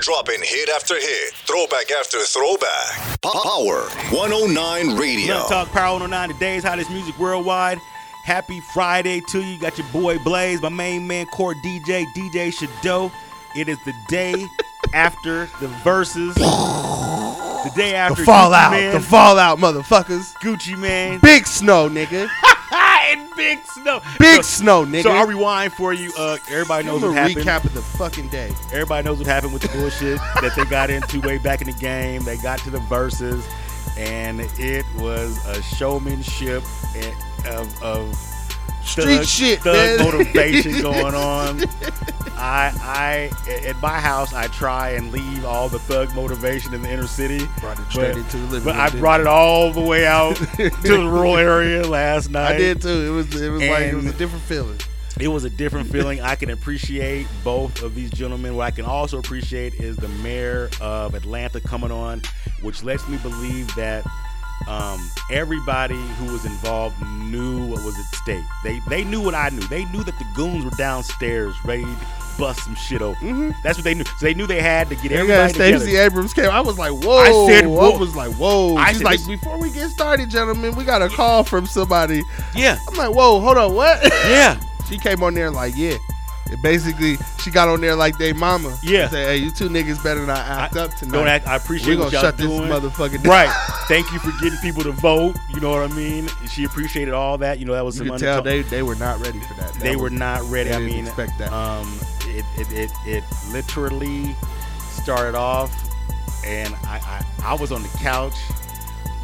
dropping hit after hit, throwback after throwback. Power 109 Radio. Blunt Talk Power 109, today's hottest music worldwide. Happy Friday to you. Got your boy Blaze, my main man, core DJ, DJ Shadow. It is the day after the Verzuz. The day after The fallout, Gucci Mane, the fallout, motherfuckers. Gucci Mane, Big snow, nigga. Big Snow. Big So- snow, nigga. So I'll rewind for you. Uh, everybody knows what happened. recap of the fucking day. Everybody knows what happened with the bullshit that they got into way back in the game. They got to the Verzuz, and it was a showmanship and- of, of Street thug, shit, thug man. motivation going on. I, I, at my house, I try and leave all the thug motivation in the inner city. Brought it straight but, into the living but room, I brought it all the way out to the rural area last night. I did too. It was it was like it was a different feeling. it was a different feeling. I can appreciate both of these gentlemen. What I can also appreciate is the mayor of Atlanta coming on, which lets me believe that um, everybody who was involved knew what was at stake. They they knew what I knew. They knew that the goons were downstairs ready to bust some shit open. Mm-hmm. That's what they knew. So they knew they had to get Yeah, everybody Stacey together. Abrams came. I was like, whoa. I said, whoa. I was like, whoa. I She's said like, this- before we get started, gentlemen, we got a call from somebody. Yeah, I'm like, whoa, hold on, what? yeah. she came on there like, yeah. And basically, she got on there like they mama. Yeah. Said, hey, you two niggas better not act I- up tonight. Don't act. I appreciate We're gonna shut this doing. motherfucker down. Right. Thank you for getting people to vote. You know what I mean? She appreciated all that. You know that was You some could tell they, they were not ready for that. That they were not ready. I didn't mean, expect that. Um, it, it, it, it literally started off, and I, I, I was on the couch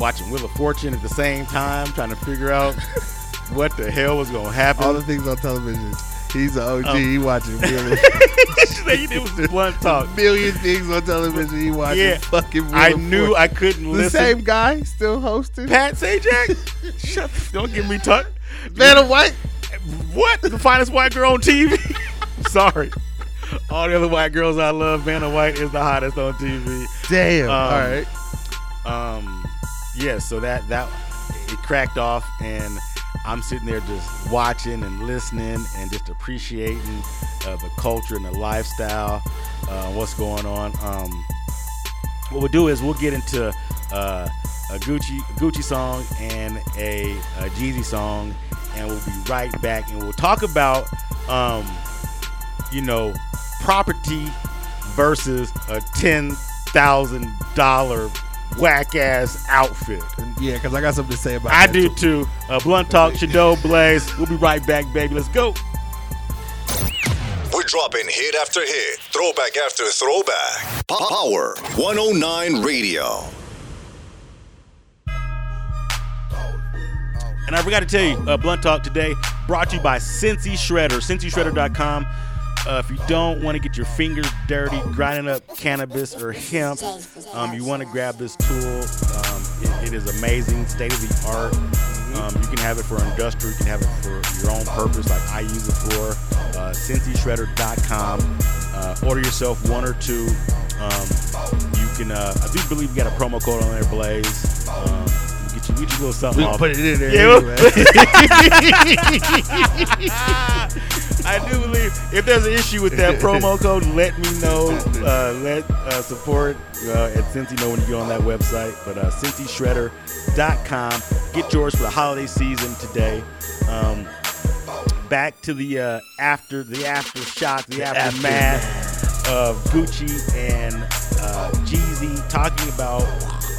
watching Wheel of Fortune at the same time, trying to figure out what the hell was gonna happen. all the things on television. He's an OG. Um, he watching million, it was blunt talk. million things on television. He watching Yeah. fucking. I knew. I couldn't listen. the listen. same guy still hosting. Pat Sajak, shut. Don't give me talk. Vanna White. What? The finest white girl on TV? Sorry. All the other white girls I love, Vanna White is the hottest on TV. Damn. Um, All right. Um, yeah, so that that it cracked off, and I'm sitting there just watching and listening and just appreciating uh, the culture and the lifestyle, uh, what's going on. Um, what we'll do is we'll get into uh, a Gucci Gucci song and a, a Jeezy song, and we'll be right back, and we'll talk about um, you know property versus a ten thousand dollar whack ass outfit. Yeah, because I got something to say about. I that do too. too. Uh, Blunt Talk, Shadow Blaze. We'll be right back, baby. Let's go. We're dropping hit after hit, throwback after throwback. Power 109 Radio. And I forgot to tell you, uh, Blunt Talk today brought to you by Cincy Shredder, cincyshredder.com. Uh, if you don't want to get your fingers dirty grinding up cannabis or hemp, um, you want to grab this tool. Um, it, it is amazing, state of the art. Um, you can have it for industrial, you can have it for your own purpose, like I use it for. Uh, cincyshredder.com. Uh, order yourself one or two. Um, you can, uh, I do believe we got a promo code on there, Blaze. Um, get you, get you a little something We can off. put it in there. Yeah. anyway. I do believe if there's an issue with that promo code, let me know. Uh, let uh, support uh, at Cincy know when you get on that website. But uh, CincyShredder.com. Get yours for the holiday season today. Um, back to the uh, after the after aftershock, the aftermath of Gucci and uh, Jeezy talking about.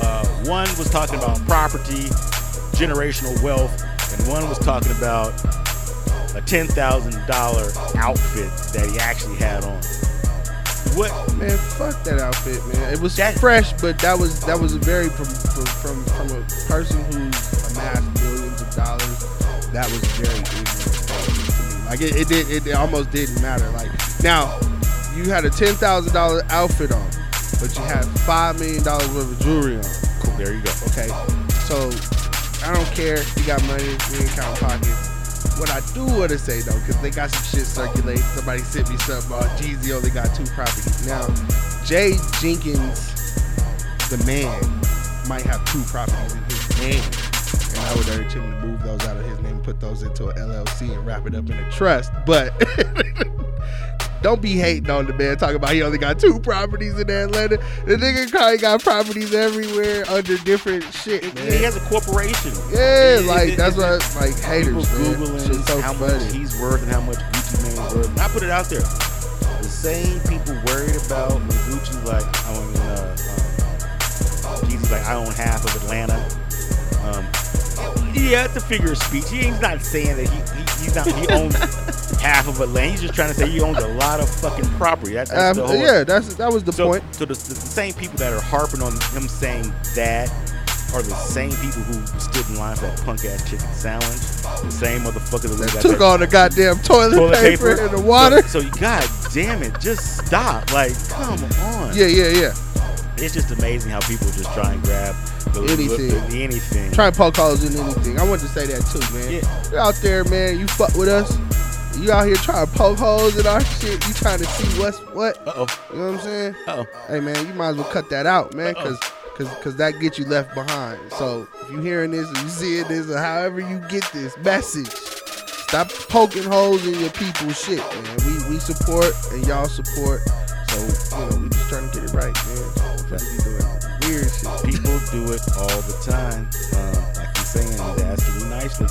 Uh, one was talking about property, generational wealth, and one was talking about a ten thousand dollar outfit that he actually had on. What? Man, fuck that outfit, man. It was That- fresh, but that was that was a very from from from, from a person who's amassed millions of dollars. That was very ignorant to me. Like it, it did, it, it almost didn't matter. Like now, you had a ten thousand dollar outfit on, but you had five million dollars worth of jewelry on. Cool. There you go. Okay, so I don't care. You got money, you ain't count pockets. What I do want to say though, because they got some shit circulating. Somebody sent me something about Jeezy only got two properties. Now, Jay Jenkins, the man, might have two properties in his name, and I would urge him to move those out of his name, put those into an LLC, and wrap it up in a trust. But don't be hating on the man. Talking about he only got two properties in Atlanta. The nigga probably got properties everywhere under different shit. Man. He has a corporation. Yeah, It- like it- that's it- what like haters. Googling so how funny. much he's worth and how much Gucci Mane's worth. And I put it out there. The same people worried about when Gucci like I mean uh, um, Jeezy's like I own half of Atlanta. Um, yeah, it's a figure of speech. He ain't not saying that he, he he's not he owns half of Atlanta. He's just trying to say he owns a lot of fucking property. That, that's Um, the whole, yeah, that's that was the so, point. So the, the, the same people that are harping on him saying that are the same people who stood in line for that punk ass chicken sandwich. The same motherfuckers that, That took all the goddamn toilet, toilet paper, paper and the water. So, so god damn it, just stop. Like, come on. yeah, yeah, yeah. It's just amazing how people just try and grab Anything. anything. Try and poke holes in anything. I wanted to say that too, man. Yeah. You're out there, man. You fuck with us. You out here trying to poke holes in our shit. You trying to see what's what. Uh oh. You know what I'm saying? Oh. Hey, man, you might as well cut that out, man, because cause, cause that gets you left behind. So if you hearing this or you seeing this or however you get this message, stop poking holes in your people's shit, man. We we support and y'all support. So you know we just trying to get it right, man. We're be doing weird shit. People do it all the time. Um, like he's saying, he's asking you nicely.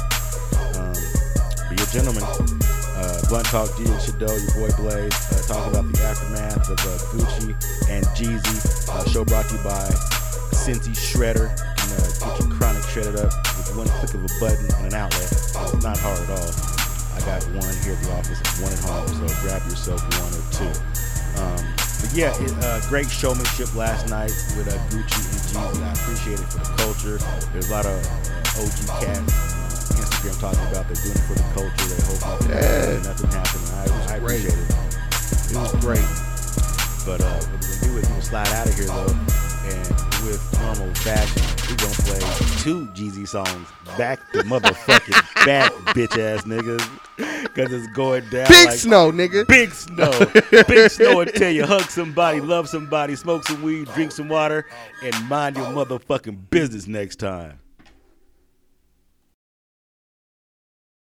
Um, be a gentleman. Uh, Blunt Talk G and Shadow, your boy Blaze, uh, talking about the aftermath of uh, Gucci and Jeezy. Uh, show brought to you by Cincy Shredder. Can uh, get your chronic shredded up with one click of a button and an outlet. It's not hard at all. I got one here at the office, one at home, so grab yourself one or two. Um, but yeah, it, uh, great showmanship last night with uh, Gucci and Jeezy. I appreciate it for the culture. There's a lot of uh, OG cats uh, Instagram talking about they're doing it for the culture. They hope nothing, Yeah. nothing happened. I, I appreciate it. It was great. But uh, what we're gonna do is we're gonna slide out of here though, and with normal fashion, we're gonna play two Jeezy songs back to motherfucking back, bitch ass niggas, cause it's going down. Big like snow, nigga. Big snow. Big snow tell you hug somebody, love somebody, smoke some weed, drink some water, and mind your motherfucking business next time.